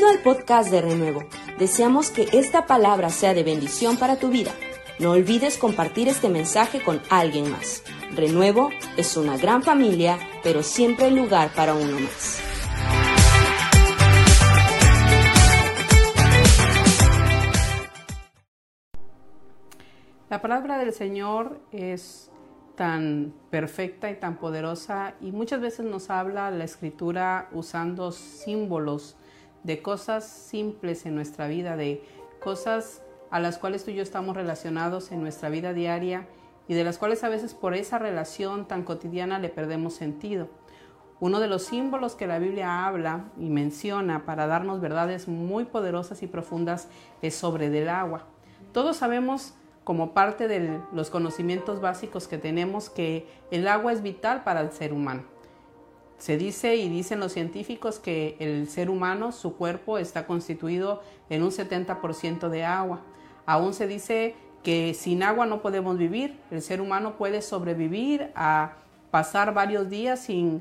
Bienvenido al podcast de Renuevo. Deseamos que esta palabra sea de bendición para tu vida. No olvides compartir este mensaje con alguien más. Renuevo es una gran familia, pero siempre hay lugar para uno más. La palabra del Señor es tan perfecta y tan poderosa y muchas veces nos habla la escritura usando símbolos de cosas simples en nuestra vida, de cosas a las cuales tú y yo estamos relacionados en nuestra vida diaria y de las cuales a veces por esa relación tan cotidiana le perdemos sentido. Uno de los símbolos que la Biblia habla y menciona para darnos verdades muy poderosas y profundas es sobre del agua. Todos sabemos como parte de los conocimientos básicos que tenemos que el agua es vital para el ser humano. Se dice y dicen los científicos que el ser humano, su cuerpo está constituido en un 70% de agua. Aún se dice que sin agua no podemos vivir. El ser humano puede sobrevivir a pasar varios días sin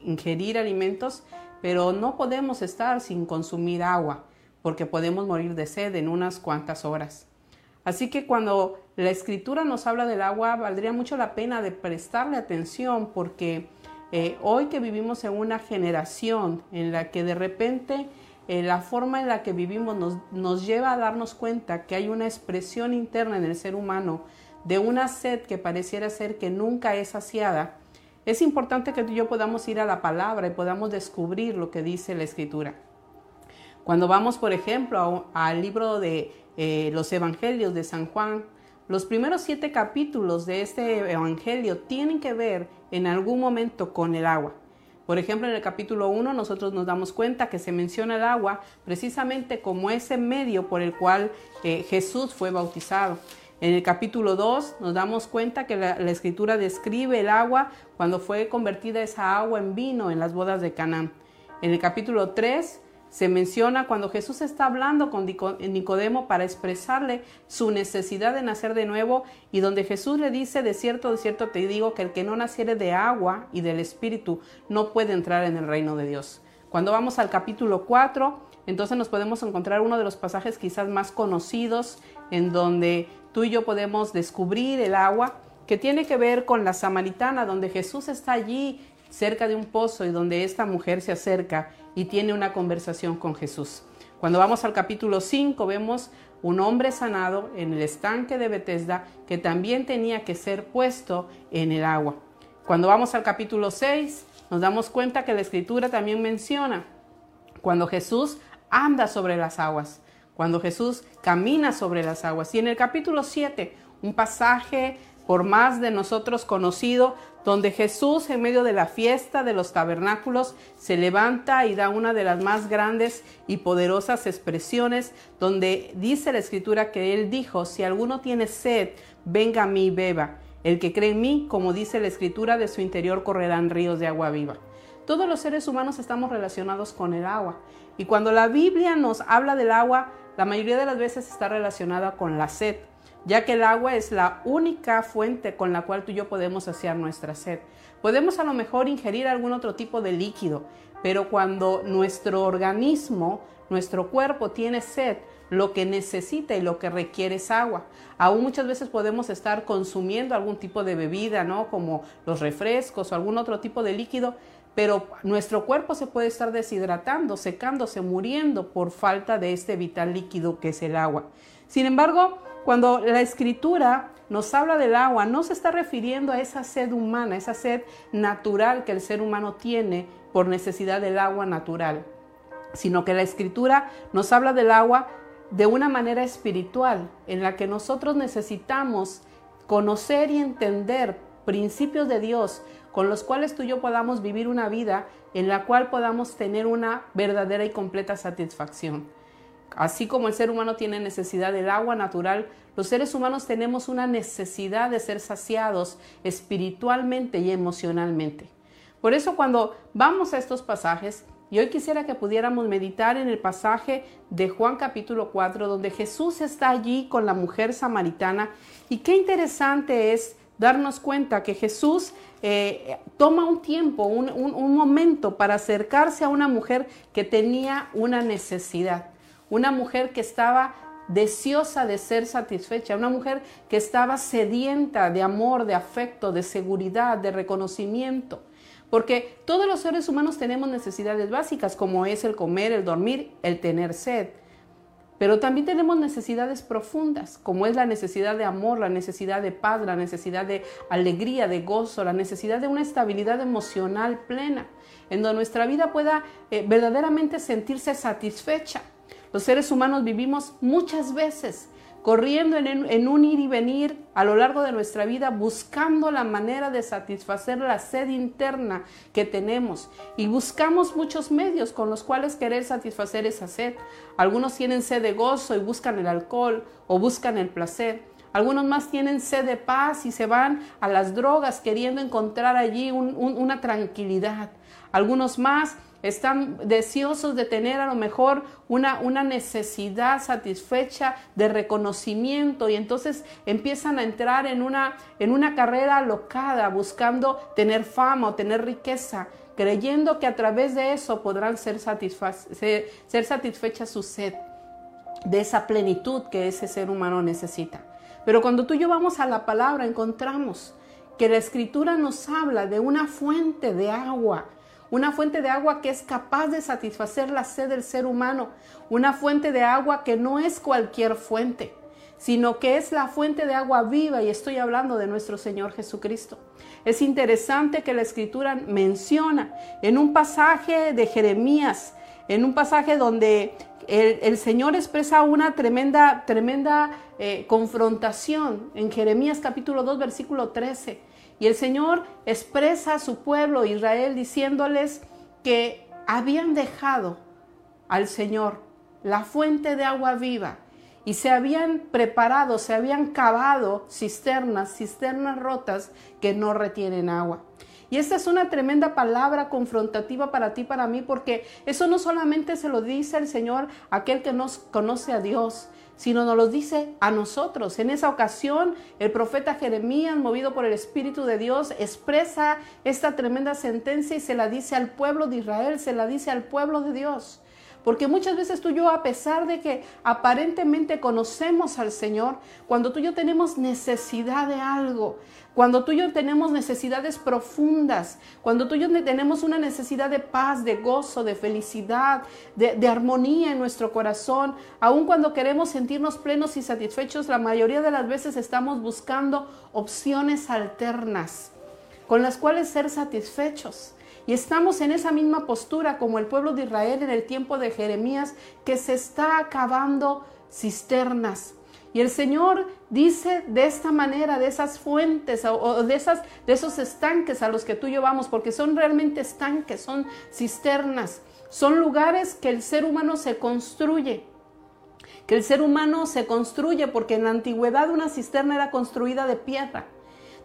ingerir alimentos, pero no podemos estar sin consumir agua porque podemos morir de sed en unas cuantas horas. Así que cuando la escritura nos habla del agua, valdría mucho la pena de prestarle atención porque eh, hoy que vivimos en una generación en la que de repente eh, la forma en la que vivimos nos, nos lleva a darnos cuenta que hay una expresión interna en el ser humano de una sed que pareciera ser que nunca es saciada, es importante que tú y yo podamos ir a la palabra y podamos descubrir lo que dice la escritura. Cuando vamos, por ejemplo, al libro de eh, los Evangelios de San Juan, los primeros siete capítulos de este Evangelio tienen que ver en algún momento con el agua. Por ejemplo, en el capítulo 1 nosotros nos damos cuenta que se menciona el agua precisamente como ese medio por el cual eh, Jesús fue bautizado. En el capítulo 2 nos damos cuenta que la, escritura describe el agua cuando fue convertida esa agua en vino en las bodas de Canaán. En el capítulo 3 se menciona cuando Jesús está hablando con Nicodemo para expresarle su necesidad de nacer de nuevo y donde Jesús le dice, de cierto, de cierto te digo que el que no naciere de agua y del Espíritu no puede entrar en el reino de Dios. Cuando vamos al capítulo 4, entonces nos podemos encontrar uno de los pasajes quizás más conocidos en donde tú y yo podemos descubrir el agua que tiene que ver con la samaritana, donde Jesús está allí cerca de un pozo y donde esta mujer se acerca y tiene una conversación con Jesús. Cuando vamos al capítulo 5 vemos un hombre sanado en el estanque de Bethesda que también tenía que ser puesto en el agua. Cuando vamos al capítulo 6 nos damos cuenta que la escritura también menciona cuando Jesús anda sobre las aguas, cuando Jesús camina sobre las aguas. Y en el capítulo 7, un pasaje por más de nosotros conocido, donde Jesús en medio de la fiesta de los tabernáculos se levanta y da una de las más grandes y poderosas expresiones, donde dice la escritura que él dijo, si alguno tiene sed, venga a mí y beba. El que cree en mí, como dice la escritura, de su interior correrán ríos de agua viva. Todos los seres humanos estamos relacionados con el agua. Y cuando la Biblia nos habla del agua, la mayoría de las veces está relacionada con la sed ya que el agua es la única fuente con la cual tú y yo podemos saciar nuestra sed. Podemos a lo mejor ingerir algún otro tipo de líquido, pero cuando nuestro organismo, nuestro cuerpo tiene sed, lo que necesita y lo que requiere es agua. Aún muchas veces podemos estar consumiendo algún tipo de bebida, ¿no? Como los refrescos o algún otro tipo de líquido, pero nuestro cuerpo se puede estar deshidratando, secándose, muriendo por falta de este vital líquido que es el agua. Sin embargo, cuando la escritura nos habla del agua, no se está refiriendo a esa sed humana, esa sed natural que el ser humano tiene por necesidad del agua natural, sino que la escritura nos habla del agua de una manera espiritual, en la que nosotros necesitamos conocer y entender principios de Dios con los cuales tú y yo podamos vivir una vida en la cual podamos tener una verdadera y completa satisfacción. Así como el ser humano tiene necesidad del agua natural, los seres humanos tenemos una necesidad de ser saciados espiritualmente y emocionalmente. Por eso cuando vamos a estos pasajes, y hoy quisiera que pudiéramos meditar en el pasaje de Juan capítulo 4, donde Jesús está allí con la mujer samaritana, y qué interesante es darnos cuenta que Jesús eh, toma un tiempo, un, un momento para acercarse a una mujer que tenía una necesidad, una mujer que estaba deseosa de ser satisfecha, una mujer que estaba sedienta de amor, de afecto, de seguridad, de reconocimiento. Porque todos los seres humanos tenemos necesidades básicas, como es el comer, el dormir, el tener sed. Pero también tenemos necesidades profundas, como es la necesidad de amor, la necesidad de paz, la necesidad de alegría, de gozo, la necesidad de una estabilidad emocional plena, en donde nuestra vida pueda eh, verdaderamente sentirse satisfecha. Los seres humanos vivimos muchas veces corriendo en, un ir y venir a lo largo de nuestra vida, buscando la manera de satisfacer la sed interna que tenemos. Y buscamos muchos medios con los cuales querer satisfacer esa sed. Algunos tienen sed de gozo y buscan el alcohol o buscan el placer. Algunos más tienen sed de paz y se van a las drogas queriendo encontrar allí una tranquilidad. Algunos más están deseosos de tener a lo mejor una, una, necesidad satisfecha de reconocimiento y entonces empiezan a entrar en una, en una carrera alocada buscando tener fama o tener riqueza, creyendo que a través de eso podrán ser, ser, ser satisfecha su sed de esa plenitud que ese ser humano necesita. Pero cuando tú y yo vamos a la palabra encontramos que la escritura nos habla de una fuente de agua una fuente de agua que es capaz de satisfacer la sed del ser humano, una fuente de agua que no es cualquier fuente, sino que es la fuente de agua viva y estoy hablando de nuestro Señor Jesucristo. Es interesante que la escritura menciona en un pasaje de Jeremías, en un pasaje donde el, Señor expresa una tremenda, tremenda eh, confrontación en Jeremías capítulo 2, versículo 13. Y el Señor expresa a su pueblo Israel diciéndoles que habían dejado al Señor la fuente de agua viva y se habían preparado, se habían cavado cisternas, cisternas rotas que no retienen agua. Y esta es una tremenda palabra confrontativa para ti, para mí, porque eso no solamente se lo dice el Señor aquel que nos conoce a Dios, sino nos lo dice a nosotros. En esa ocasión, el profeta Jeremías, movido por el Espíritu de Dios, expresa esta tremenda sentencia y se la dice al pueblo de Israel, se la dice al pueblo de Dios. Porque muchas veces tú y yo, a pesar de que aparentemente conocemos al Señor, cuando tú y yo tenemos necesidad de algo, cuando tú y yo tenemos necesidades profundas, cuando tú y yo tenemos una necesidad de paz, de gozo, de felicidad, de, armonía en nuestro corazón, aun cuando queremos sentirnos plenos y satisfechos, la mayoría de las veces estamos buscando opciones alternas con las cuales ser satisfechos. Y estamos en esa misma postura como el pueblo de Israel en el tiempo de Jeremías, que se está acabando cisternas, y el Señor dice de esta manera, de esas fuentes o, de, esas, de esos estanques a los que tú y yo vamos, porque son realmente estanques, son cisternas, son lugares que el ser humano se construye, que el ser humano se construye, porque en la antigüedad una cisterna era construida de piedra,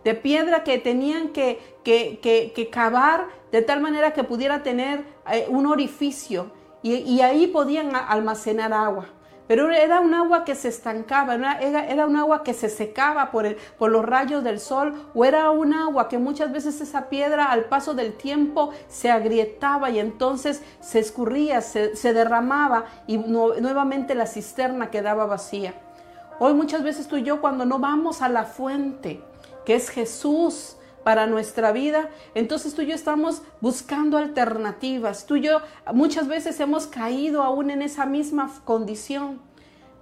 de piedra que tenían que, que, cavar de tal manera que pudiera tener eh, un orificio y, y ahí podían almacenar agua pero era un agua que se estancaba, era, un agua que se secaba por, el, por los rayos del sol, o era un agua que muchas veces esa piedra al paso del tiempo se agrietaba y entonces se escurría, se, derramaba y nuevamente la cisterna quedaba vacía. Hoy muchas veces tú y yo cuando no vamos a la fuente, que es Jesús, para nuestra vida, entonces tú y yo estamos buscando alternativas. Tú y yo muchas veces hemos caído aún en esa misma condición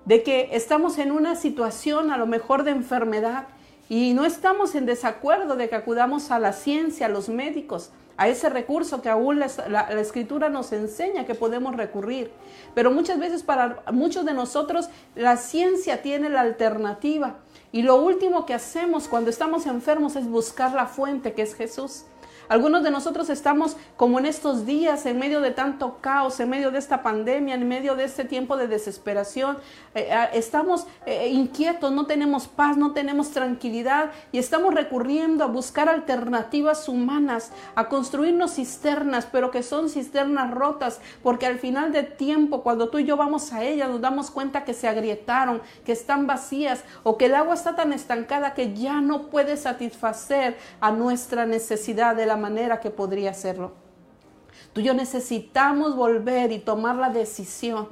de que estamos en una situación a lo mejor de enfermedad y no estamos en desacuerdo de que acudamos a la ciencia, a los médicos, a ese recurso que aún la, la, escritura nos enseña que podemos recurrir. Pero muchas veces para muchos de nosotros la ciencia tiene la alternativa y lo último que hacemos cuando estamos enfermos es buscar la fuente que es Jesús. Algunos de nosotros estamos como en estos días, en medio de tanto caos, en medio de esta pandemia, en medio de este tiempo de desesperación. Eh, eh, estamos eh, inquietos, no tenemos paz, no tenemos tranquilidad y estamos recurriendo a buscar alternativas humanas, a construirnos cisternas, pero que son cisternas rotas, porque al final de tiempo, cuando tú y yo vamos a ellas, nos damos cuenta que se agrietaron, que están vacías o que el agua está tan estancada que ya no puede satisfacer a nuestra necesidad de la manera que podría hacerlo. Tú y yo necesitamos volver y tomar la decisión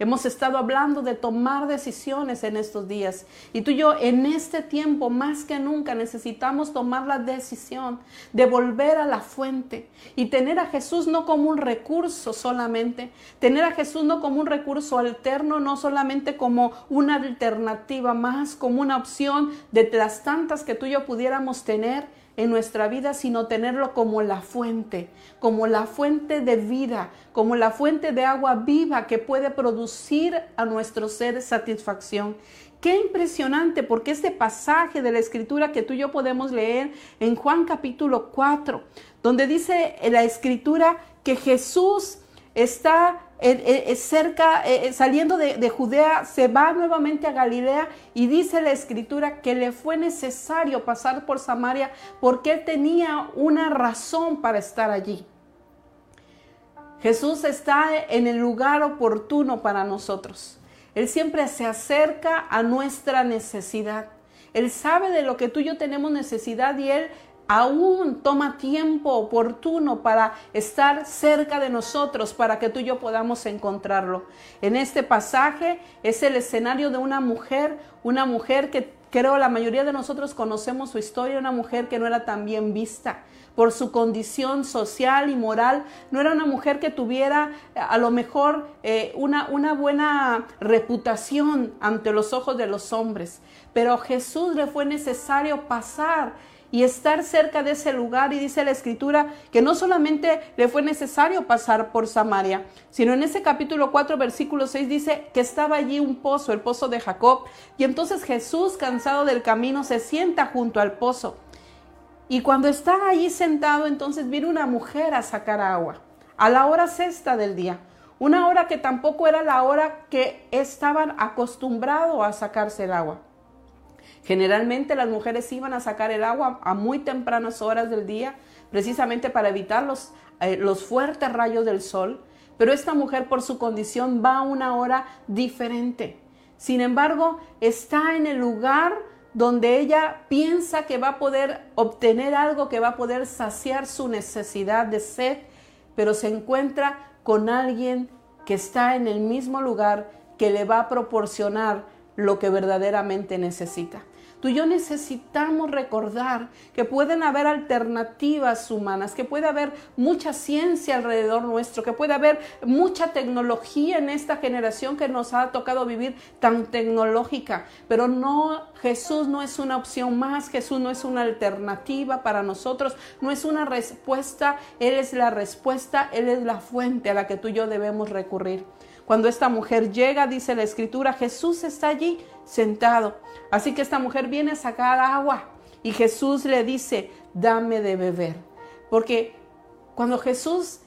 Hemos estado hablando de tomar decisiones en estos días. Y tú y yo en este tiempo más que nunca necesitamos tomar la decisión de volver a la fuente y tener a Jesús no como un recurso solamente, tener a Jesús no como un recurso alterno, no solamente como una alternativa más, como una opción de las tantas que tú y yo pudiéramos tener en nuestra vida, sino tenerlo como la fuente, como la fuente de vida, como la fuente de agua viva que puede producir a nuestro ser satisfacción. Qué impresionante, porque este pasaje de la escritura que tú y yo podemos leer en Juan capítulo 4, donde dice la escritura que Jesús está cerca, eh, eh, saliendo de, Judea, se va nuevamente a Galilea y dice la escritura que le fue necesario pasar por Samaria porque él tenía una razón para estar allí. Jesús está en el lugar oportuno para nosotros. Él siempre se acerca a nuestra necesidad. Él sabe de lo que tú y yo tenemos necesidad y Él aún toma tiempo oportuno para estar cerca de nosotros, para que tú y yo podamos encontrarlo. En este pasaje es el escenario de una mujer, una mujer que creo la mayoría de nosotros conocemos su historia, una mujer que no era tan bien vista por su condición social y moral, no era una mujer que tuviera a lo mejor eh, una, una buena reputación ante los ojos de los hombres, pero Jesús le fue necesario pasar y estar cerca de ese lugar. Y dice la escritura que no solamente le fue necesario pasar por Samaria, sino en ese capítulo 4, versículo 6 dice que estaba allí un pozo, el pozo de Jacob. Y entonces Jesús, cansado del camino, se sienta junto al pozo. Y cuando está allí sentado, entonces viene una mujer a sacar agua, a la hora sexta del día. Una hora que tampoco era la hora que estaban acostumbrados a sacarse el agua. Generalmente las mujeres iban a sacar el agua a muy tempranas horas del día, precisamente para evitar los, eh, los fuertes rayos del sol, pero esta mujer por su condición va a una hora diferente. Sin embargo, está en el lugar donde ella piensa que va a poder obtener algo, que va a poder saciar su necesidad de sed, pero se encuentra con alguien que está en el mismo lugar que le va a proporcionar lo que verdaderamente necesita. Tú y yo necesitamos recordar que pueden haber alternativas humanas, que puede haber mucha ciencia alrededor nuestro, que puede haber mucha tecnología en esta generación que nos ha tocado vivir tan tecnológica, pero no, Jesús no es una opción más, Jesús no es una alternativa para nosotros, no es una respuesta, Él es la respuesta, Él es la fuente a la que tú y yo debemos recurrir. Cuando esta mujer llega, dice la escritura, Jesús está allí sentado. Así que esta mujer viene a sacar agua y Jesús le dice, dame de beber. Porque cuando Jesús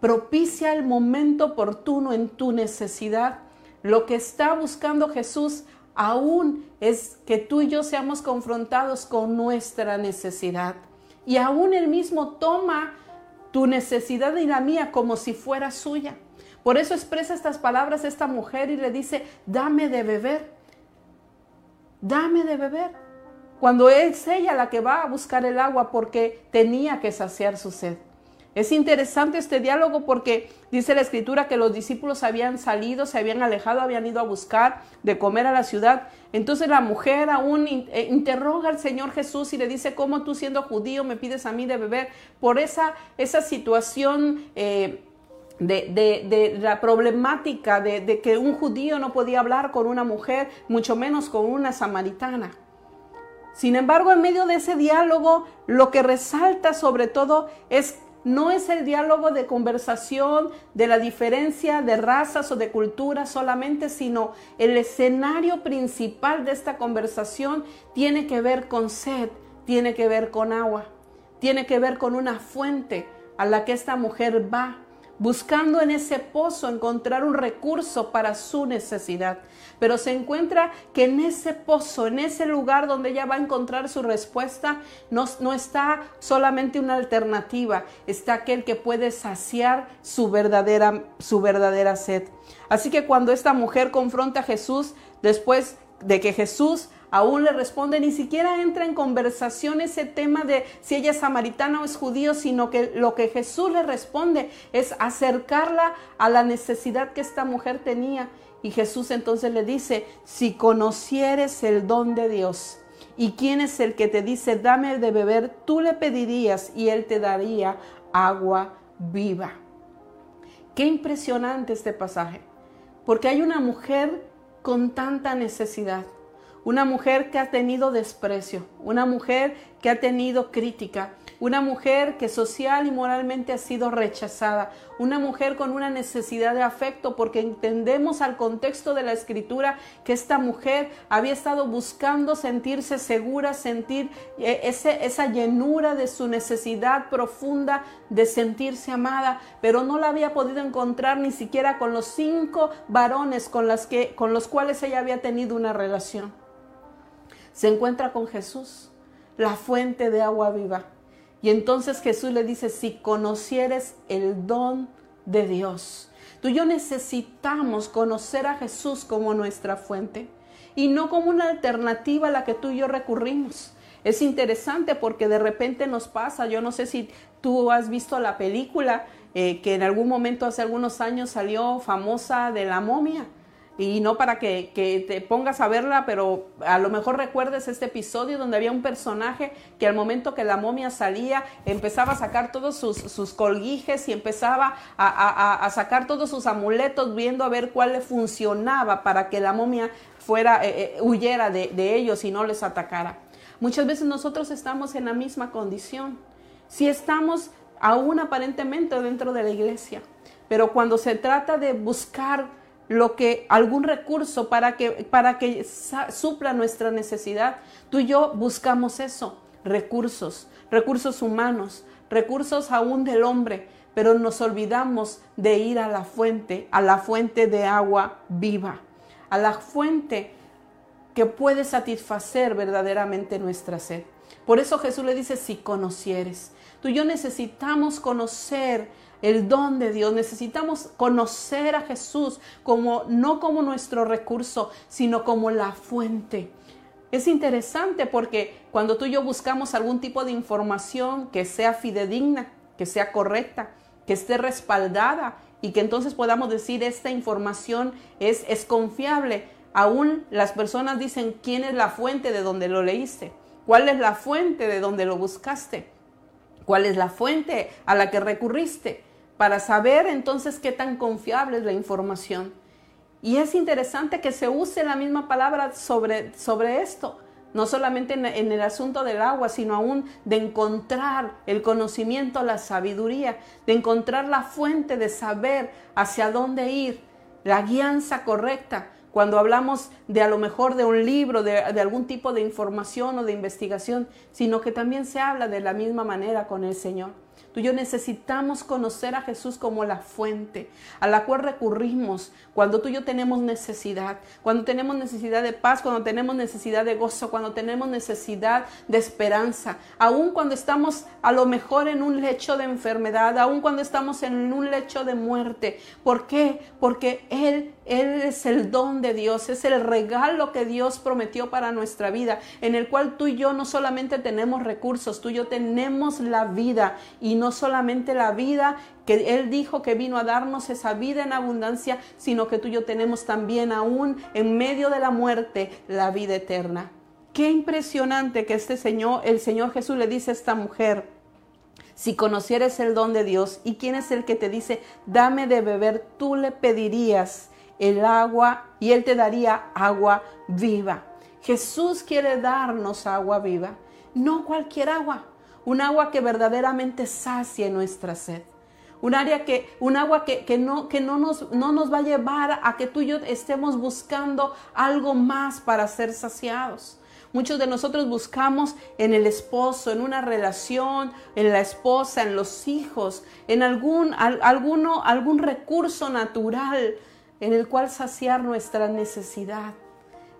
propicia el momento oportuno en tu necesidad, lo que está buscando Jesús aún es que tú y yo seamos confrontados con nuestra necesidad. Y aún él mismo toma tu necesidad y la mía como si fuera suya. Por eso expresa estas palabras esta mujer y le dice, dame de beber, dame de beber. Cuando es ella la que va a buscar el agua porque tenía que saciar su sed. Es interesante este diálogo porque dice la escritura que los discípulos habían salido, se habían alejado, habían ido a buscar de comer a la ciudad. Entonces la mujer aún eh, interroga al Señor Jesús y le dice, ¿cómo tú siendo judío me pides a mí de beber? Por esa, esa situación eh, de, la problemática de, que un judío no podía hablar con una mujer, mucho menos con una samaritana. Sin embargo, en medio de ese diálogo, lo que resalta sobre todo es no es el diálogo de conversación de la diferencia de razas o de culturas solamente, sino el escenario principal de esta conversación tiene que ver con sed, tiene que ver con agua tiene que ver con una fuente a la que esta mujer va buscando en ese pozo encontrar un recurso para su necesidad. Pero se encuentra que en ese pozo, en ese lugar donde ella va a encontrar su respuesta, no, no está solamente una alternativa, está aquel que puede saciar su verdadera, su verdadera sed. Así que cuando esta mujer confronta a Jesús, después de que Jesús aún le responde, ni siquiera entra en conversación ese tema de si ella es samaritana o es judío, sino que lo que Jesús le responde es acercarla a la necesidad que esta mujer tenía. Y Jesús entonces le dice, si conocieres el don de Dios, ¿y quién es el que te dice, dame de beber? Tú le pedirías y él te daría agua viva. Qué impresionante este pasaje, porque hay una mujer con tanta necesidad una mujer que ha tenido desprecio, una mujer que ha tenido crítica, una mujer que social y moralmente ha sido rechazada, una mujer con una necesidad de afecto, porque entendemos al contexto de la escritura que esta mujer había estado buscando sentirse segura, sentir eh, ese, esa llenura de su necesidad profunda de sentirse amada, pero no la había podido encontrar ni siquiera con los cinco varones con, las que, con los cuales ella había tenido una relación se encuentra con Jesús, la fuente de agua viva. Y entonces Jesús le dice, si conocieres el don de Dios, tú y yo necesitamos conocer a Jesús como nuestra fuente y no como una alternativa a la que tú y yo recurrimos. Es interesante porque de repente nos pasa, yo no sé si tú has visto la película eh, que en algún momento hace algunos años salió famosa de la momia y no para que, te pongas a verla, pero a lo mejor recuerdes este episodio donde había un personaje que al momento que la momia salía empezaba a sacar todos sus, colguijes y empezaba a, sacar todos sus amuletos viendo a ver cuál le funcionaba para que la momia fuera, eh, eh, huyera de, de ellos y no les atacara. Muchas veces nosotros estamos en la misma condición. Si estamos aún aparentemente dentro de la iglesia, pero cuando se trata de buscar lo que algún recurso para que para que supla nuestra necesidad. Tú y yo buscamos eso, recursos, recursos humanos, recursos aún del hombre, pero nos olvidamos de ir a la fuente, a la fuente de agua viva, a la fuente que puede satisfacer verdaderamente nuestra sed. Por eso Jesús le dice, si conocieres, tú y yo necesitamos conocer el don de Dios. Necesitamos conocer a Jesús como no como nuestro recurso, sino como la fuente. Es interesante porque cuando tú y yo buscamos algún tipo de información que sea fidedigna, que sea correcta, que esté respaldada y que entonces podamos decir esta información es, es confiable, aún las personas dicen quién es la fuente de donde lo leíste, cuál es la fuente de donde lo buscaste, cuál es la fuente a la que recurriste para saber entonces qué tan confiable es la información. Y es interesante que se use la misma palabra sobre, sobre esto, no solamente en, el asunto del agua, sino aún de encontrar el conocimiento, la sabiduría, de encontrar la fuente de saber hacia dónde ir, la guianza correcta. Cuando hablamos de a lo mejor de un libro, de, de algún tipo de información o de investigación, sino que también se habla de la misma manera con el Señor. Tú y yo necesitamos conocer a Jesús como la fuente a la cual recurrimos cuando tú y yo tenemos necesidad, cuando tenemos necesidad de paz, cuando tenemos necesidad de gozo, cuando tenemos necesidad de esperanza, aun cuando estamos a lo mejor en un lecho de enfermedad, aun cuando estamos en un lecho de muerte. ¿Por qué? Porque Él él es el don de Dios, es el regalo que Dios prometió para nuestra vida, en el cual tú y yo no solamente tenemos recursos, tú y yo tenemos la vida y no solamente la vida que Él dijo que vino a darnos esa vida en abundancia, sino que tú y yo tenemos también aún en medio de la muerte la vida eterna. Qué impresionante que este Señor, el Señor Jesús le dice a esta mujer, si conocieres el don de Dios y quién es el que te dice, dame de beber, tú le pedirías el agua y Él te daría agua viva. Jesús quiere darnos agua viva, no cualquier agua, un agua que verdaderamente sacie nuestra sed. Un, área que, un agua que, no, que no, nos, no nos va a llevar a que tú y yo estemos buscando algo más para ser saciados Muchos de nosotros buscamos en el esposo, en una relación, en la esposa, en los hijos, en algún, alguno, algún recurso natural en el cual saciar nuestra necesidad.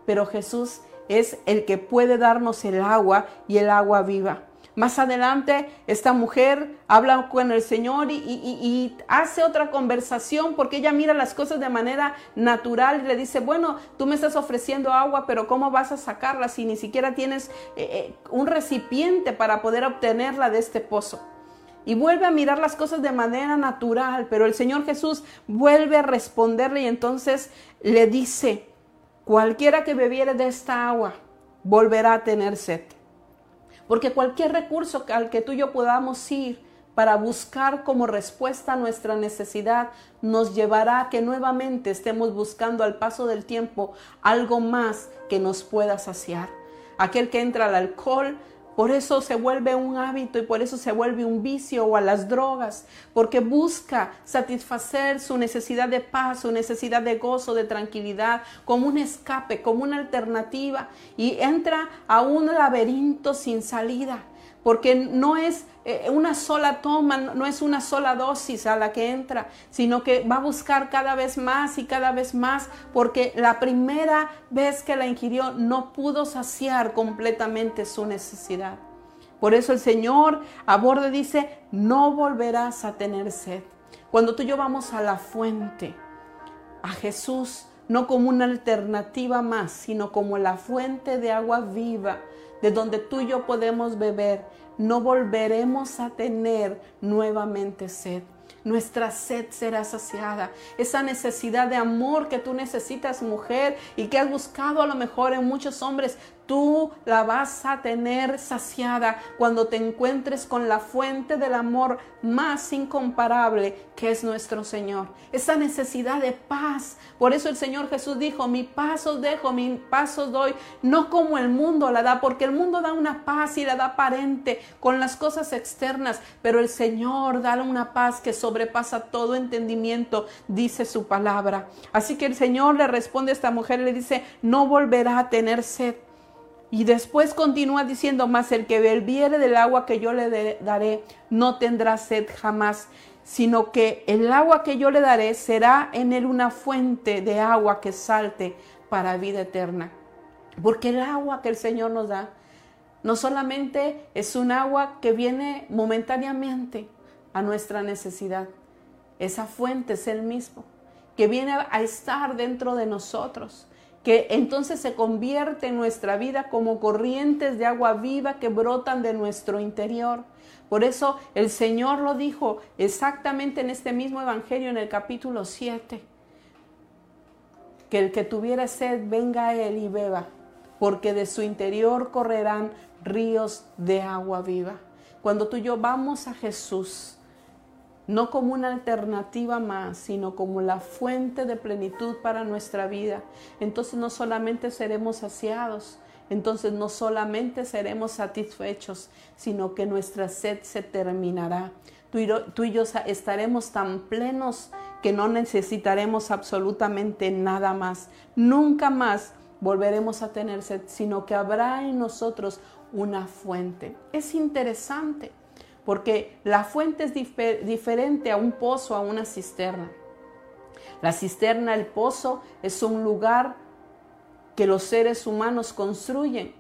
Pero Jesús es el que puede darnos el agua y el agua viva. Más adelante, esta mujer habla con el Señor y, hace otra conversación porque ella mira las cosas de manera natural y le dice, bueno, tú me estás ofreciendo agua, pero ¿cómo vas a sacarla si ni siquiera tienes eh, eh, un recipiente para poder obtenerla de este pozo? Y vuelve a mirar las cosas de manera natural, pero el Señor Jesús vuelve a responderle y entonces le dice, cualquiera que bebiere de esta agua volverá a tener sed. Porque cualquier recurso al que tú y yo podamos ir para buscar como respuesta a nuestra necesidad nos llevará a que nuevamente estemos buscando al paso del tiempo algo más que nos pueda saciar. Aquel que entra al alcohol por eso se vuelve un hábito y por eso se vuelve un vicio o a las drogas, porque busca satisfacer su necesidad de paz, su necesidad de gozo, de tranquilidad, como un escape, como una alternativa y entra a un laberinto sin salida porque no es eh, una sola toma, no es una sola dosis a la que entra, sino que va a buscar cada vez más y cada vez más, porque la primera vez que la ingirió no pudo saciar completamente su necesidad. Por eso el Señor a borde dice, no volverás a tener sed. Cuando tú y yo vamos a la fuente, a Jesús, no como una alternativa más, sino como la fuente de agua viva, de donde tú y yo podemos beber, no volveremos a tener nuevamente sed. Nuestra sed será saciada. Esa necesidad de amor que tú necesitas, mujer, y que has buscado a lo mejor en muchos hombres, Tú la vas a tener saciada cuando te encuentres con la fuente del amor más incomparable que es nuestro Señor. Esa necesidad de paz. Por eso el Señor Jesús dijo, mi paz os dejo, mi paz os doy, no como el mundo la da, porque el mundo da una paz y la da aparente con las cosas externas, pero el Señor da una paz que sobrepasa todo entendimiento, dice su palabra. Así que el Señor le responde a esta mujer, le dice, no volverá a tener sed y después continúa diciendo, más el que bebiere del agua que yo le daré no tendrá sed jamás, sino que el agua que yo le daré será en él una fuente de agua que salte para vida eterna. Porque el agua que el Señor nos da no solamente es un agua que viene momentáneamente a nuestra necesidad, esa fuente es el mismo, que viene a estar dentro de nosotros que entonces se convierte en nuestra vida como corrientes de agua viva que brotan de nuestro interior. Por eso el Señor lo dijo exactamente en este mismo Evangelio en el capítulo 7, que el que tuviera sed venga a Él y beba, porque de su interior correrán ríos de agua viva. Cuando tú y yo vamos a Jesús, no como una alternativa más, sino como la fuente de plenitud para nuestra vida. Entonces no solamente seremos saciados, entonces no solamente seremos satisfechos, sino que nuestra sed se terminará. Tú y, yo estaremos tan plenos que no necesitaremos absolutamente nada más. Nunca más volveremos a tener sed, sino que habrá en nosotros una fuente. Es interesante porque la fuente es diferente a un pozo, a una cisterna. La cisterna, el pozo, es un lugar que los seres humanos construyen.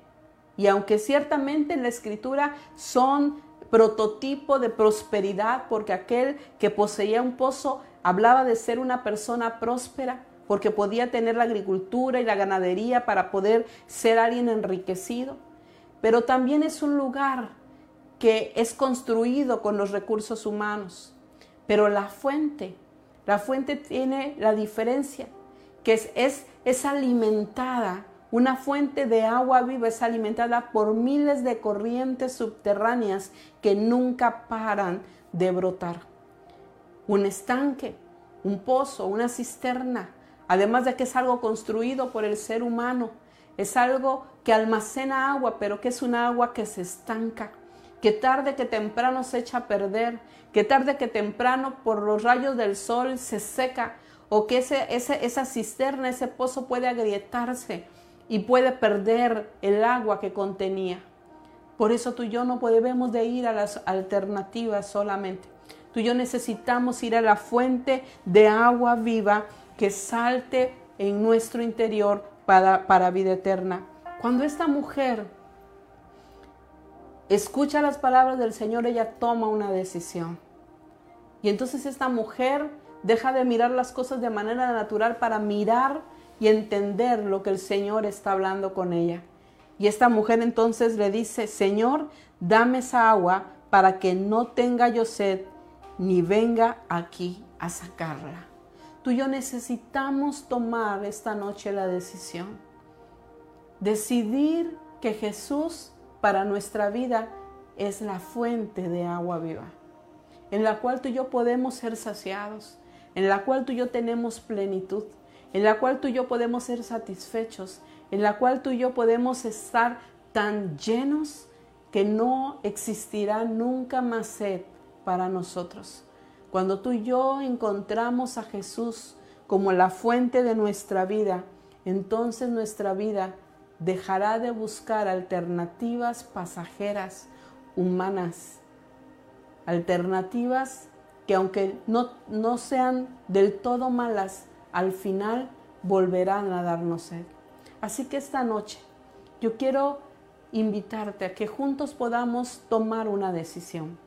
Y aunque ciertamente en la escritura son prototipo de prosperidad, porque aquel que poseía un pozo hablaba de ser una persona próspera, porque podía tener la agricultura y la ganadería para poder ser alguien enriquecido. Pero también es un lugar que es construido con los recursos humanos. Pero la fuente, la fuente tiene la diferencia, que es, es, alimentada, una fuente de agua viva es alimentada por miles de corrientes subterráneas que nunca paran de brotar. Un estanque, un pozo, una cisterna, además de que es algo construido por el ser humano, es algo que almacena agua, pero que es un agua que se estanca que tarde que temprano se echa a perder, que tarde que temprano por los rayos del sol se seca o que ese, esa cisterna, ese pozo puede agrietarse y puede perder el agua que contenía. Por eso tú y yo no podemos de ir a las alternativas solamente. Tú y yo necesitamos ir a la fuente de agua viva que salte en nuestro interior para, para vida eterna. Cuando esta mujer escucha las palabras del Señor, ella toma una decisión. Y entonces esta mujer deja de mirar las cosas de manera natural para mirar y entender lo que el Señor está hablando con ella. Y esta mujer entonces le dice, Señor, dame esa agua para que no tenga yo sed ni venga aquí a sacarla. Tú y yo necesitamos tomar esta noche la decisión. Decidir que Jesús para nuestra vida es la fuente de agua viva, en la cual tú y yo podemos ser saciados, en la cual tú y yo tenemos plenitud, en la cual tú y yo podemos ser satisfechos, en la cual tú y yo podemos estar tan llenos que no existirá nunca más sed para nosotros. Cuando tú y yo encontramos a Jesús como la fuente de nuestra vida, entonces nuestra vida dejará de buscar alternativas pasajeras, humanas, alternativas que aunque no, no sean del todo malas, al final volverán a darnos sed. Así que esta noche yo quiero invitarte a que juntos podamos tomar una decisión.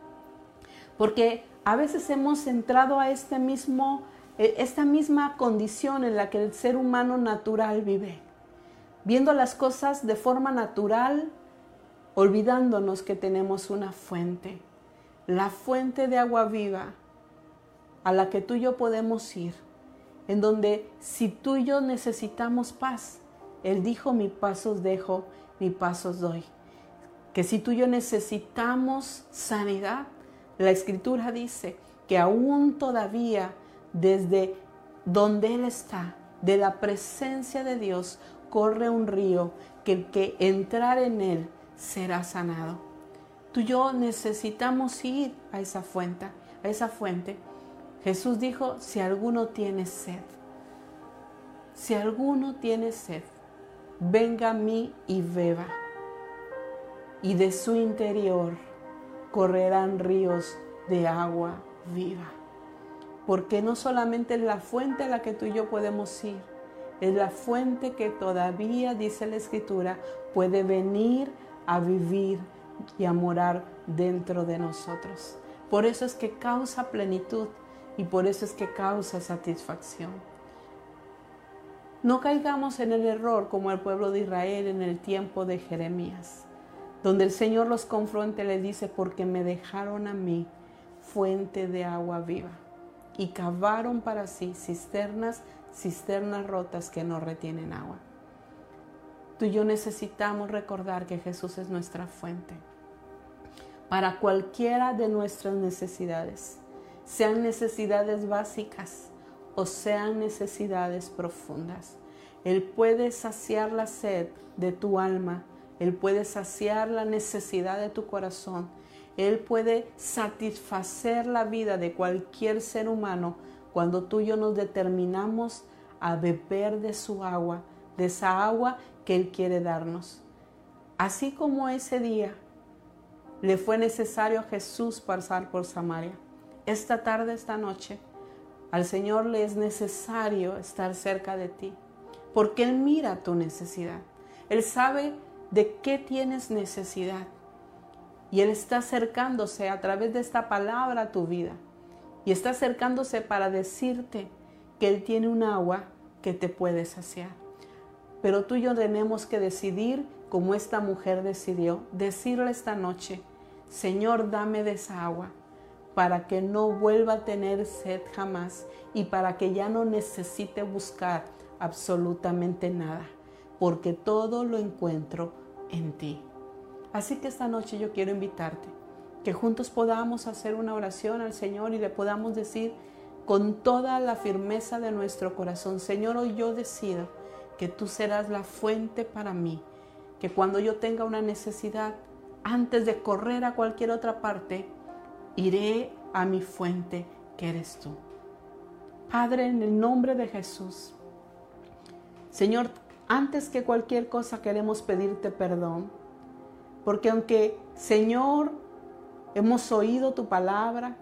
Porque a veces hemos entrado a este mismo, eh, esta misma condición en la que el ser humano natural vive, viendo las cosas de forma natural, olvidándonos que tenemos una fuente, la fuente de agua viva a la que tú y yo podemos ir, en donde si tú y yo necesitamos paz, Él dijo, mi pasos dejo, mi pasos doy. Que si tú y yo necesitamos sanidad, la escritura dice que aún todavía desde donde Él está, de la presencia de Dios, corre un río que el que entrar en Él será sanado. Tú y yo necesitamos ir a esa fuente, a esa fuente. Jesús dijo, si alguno tiene sed, si alguno tiene sed, venga a mí y beba. Y de su interior correrán ríos de agua viva. Porque no solamente es la fuente a la que tú y yo podemos ir, es la fuente que todavía, dice la Escritura, puede venir a vivir y a morar dentro de nosotros. Por eso es que causa plenitud y por eso es que causa satisfacción. No caigamos en el error como el pueblo de Israel en el tiempo de Jeremías donde el Señor los confronta y les dice, porque me dejaron a mí fuente de agua viva y cavaron para sí cisternas, cisternas rotas que no retienen agua. Tú y yo necesitamos recordar que Jesús es nuestra fuente para cualquiera de nuestras necesidades, sean necesidades básicas o sean necesidades profundas. Él puede saciar la sed de tu alma él puede saciar la necesidad de tu corazón. Él puede satisfacer la vida de cualquier ser humano cuando tú y yo nos determinamos a beber de su agua, de esa agua que Él quiere darnos. Así como ese día le fue necesario a Jesús pasar por Samaria, esta tarde, esta noche, al Señor le es necesario estar cerca de ti, porque Él mira tu necesidad. Él sabe de qué tienes necesidad. Y Él está acercándose a través de esta palabra a tu vida. Y está acercándose para decirte que Él tiene un agua que te puede saciar. Pero tú y yo tenemos que decidir, como esta mujer decidió, decirle esta noche, Señor, dame de esa agua para que no vuelva a tener sed jamás y para que ya no necesite buscar absolutamente nada porque todo lo encuentro en ti. Así que esta noche yo quiero invitarte, que juntos podamos hacer una oración al Señor y le podamos decir con toda la firmeza de nuestro corazón, Señor, hoy yo decido que tú serás la fuente para mí, que cuando yo tenga una necesidad, antes de correr a cualquier otra parte, iré a mi fuente que eres tú. Padre, en el nombre de Jesús, Señor, antes que cualquier cosa queremos pedirte perdón. Porque aunque, Señor, hemos oído tu palabra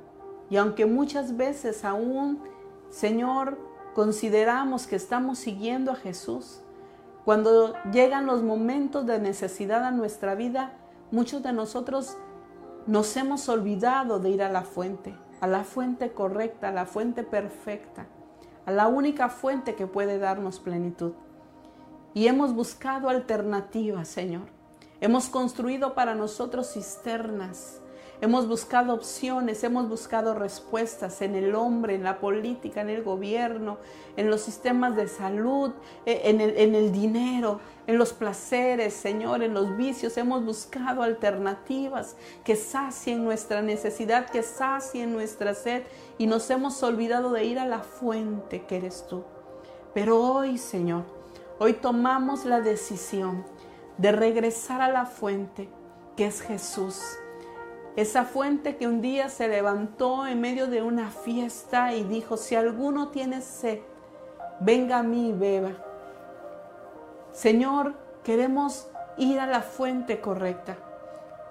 y aunque muchas veces aún, Señor, consideramos que estamos siguiendo a Jesús, cuando llegan los momentos de necesidad a nuestra vida, muchos de nosotros nos hemos olvidado de ir a la fuente, a la fuente correcta, a la fuente perfecta, a la única fuente que puede darnos plenitud. Y hemos buscado alternativas, Señor. Hemos construido para nosotros cisternas Hemos buscado opciones, hemos buscado respuestas en el hombre, en la política, en el gobierno, en los sistemas de salud, eh, en el, en el dinero, en los placeres, Señor, en los vicios. Hemos buscado alternativas que sacien nuestra necesidad, que sacien nuestra sed y nos hemos olvidado de ir a la fuente que eres tú. Pero hoy, Señor, hoy tomamos la decisión de regresar a la fuente que es Jesús esa fuente que un día se levantó en medio de una fiesta y dijo, si alguno tiene sed, venga a mí y beba. Señor, queremos ir a la fuente correcta.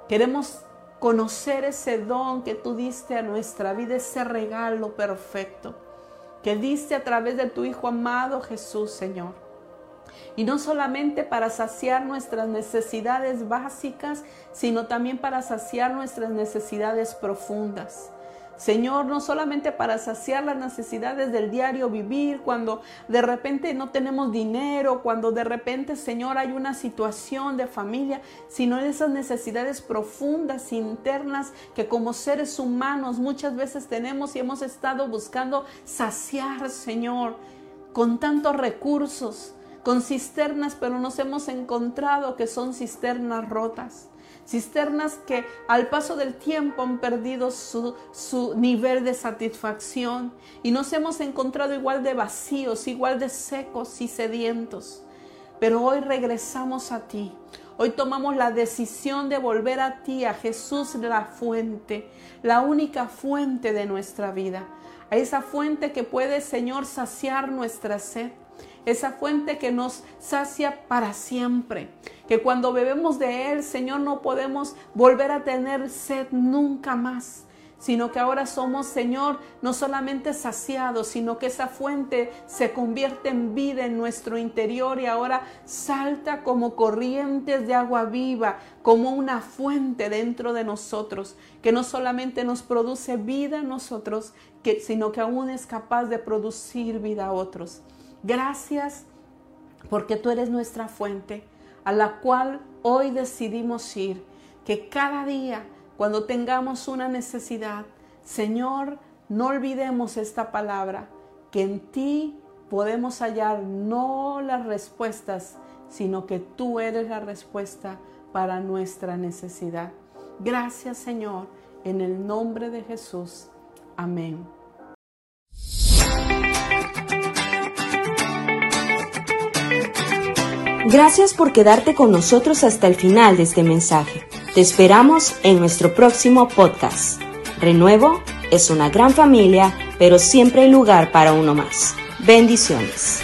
Queremos conocer ese don que tú diste a nuestra vida, ese regalo perfecto que diste a través de tu Hijo amado Jesús, Señor. Y no solamente para saciar nuestras necesidades básicas, sino también para saciar nuestras necesidades profundas. Señor, no solamente para saciar las necesidades del diario vivir, cuando de repente no tenemos dinero, cuando de repente, Señor, hay una situación de familia, sino esas necesidades profundas, internas, que como seres humanos muchas veces tenemos y hemos estado buscando saciar, Señor, con tantos recursos con cisternas, pero nos hemos encontrado que son cisternas rotas. Cisternas que al paso del tiempo han perdido su, su, nivel de satisfacción y nos hemos encontrado igual de vacíos, igual de secos y sedientos. Pero hoy regresamos a ti. Hoy tomamos la decisión de volver a ti, a Jesús la fuente, la única fuente de nuestra vida. A esa fuente que puede, Señor, saciar nuestra sed esa fuente que nos sacia para siempre, que cuando bebemos de Él, Señor, no podemos volver a tener sed nunca más sino que ahora somos, Señor, no solamente saciados, sino que esa fuente se convierte en vida en nuestro interior y ahora salta como corrientes de agua viva, como una fuente dentro de nosotros, que no solamente nos produce vida a nosotros, sino que aún es capaz de producir vida a otros. Gracias porque tú eres nuestra fuente a la cual hoy decidimos ir, que cada día cuando tengamos una necesidad, Señor, no olvidemos esta palabra, que en ti podemos hallar no las respuestas, sino que tú eres la respuesta para nuestra necesidad. Gracias Señor, en el nombre de Jesús. Amén. Gracias por quedarte con nosotros hasta el final de este mensaje. Te esperamos en nuestro próximo podcast. Renuevo es una gran familia, pero siempre hay lugar para uno más. Bendiciones.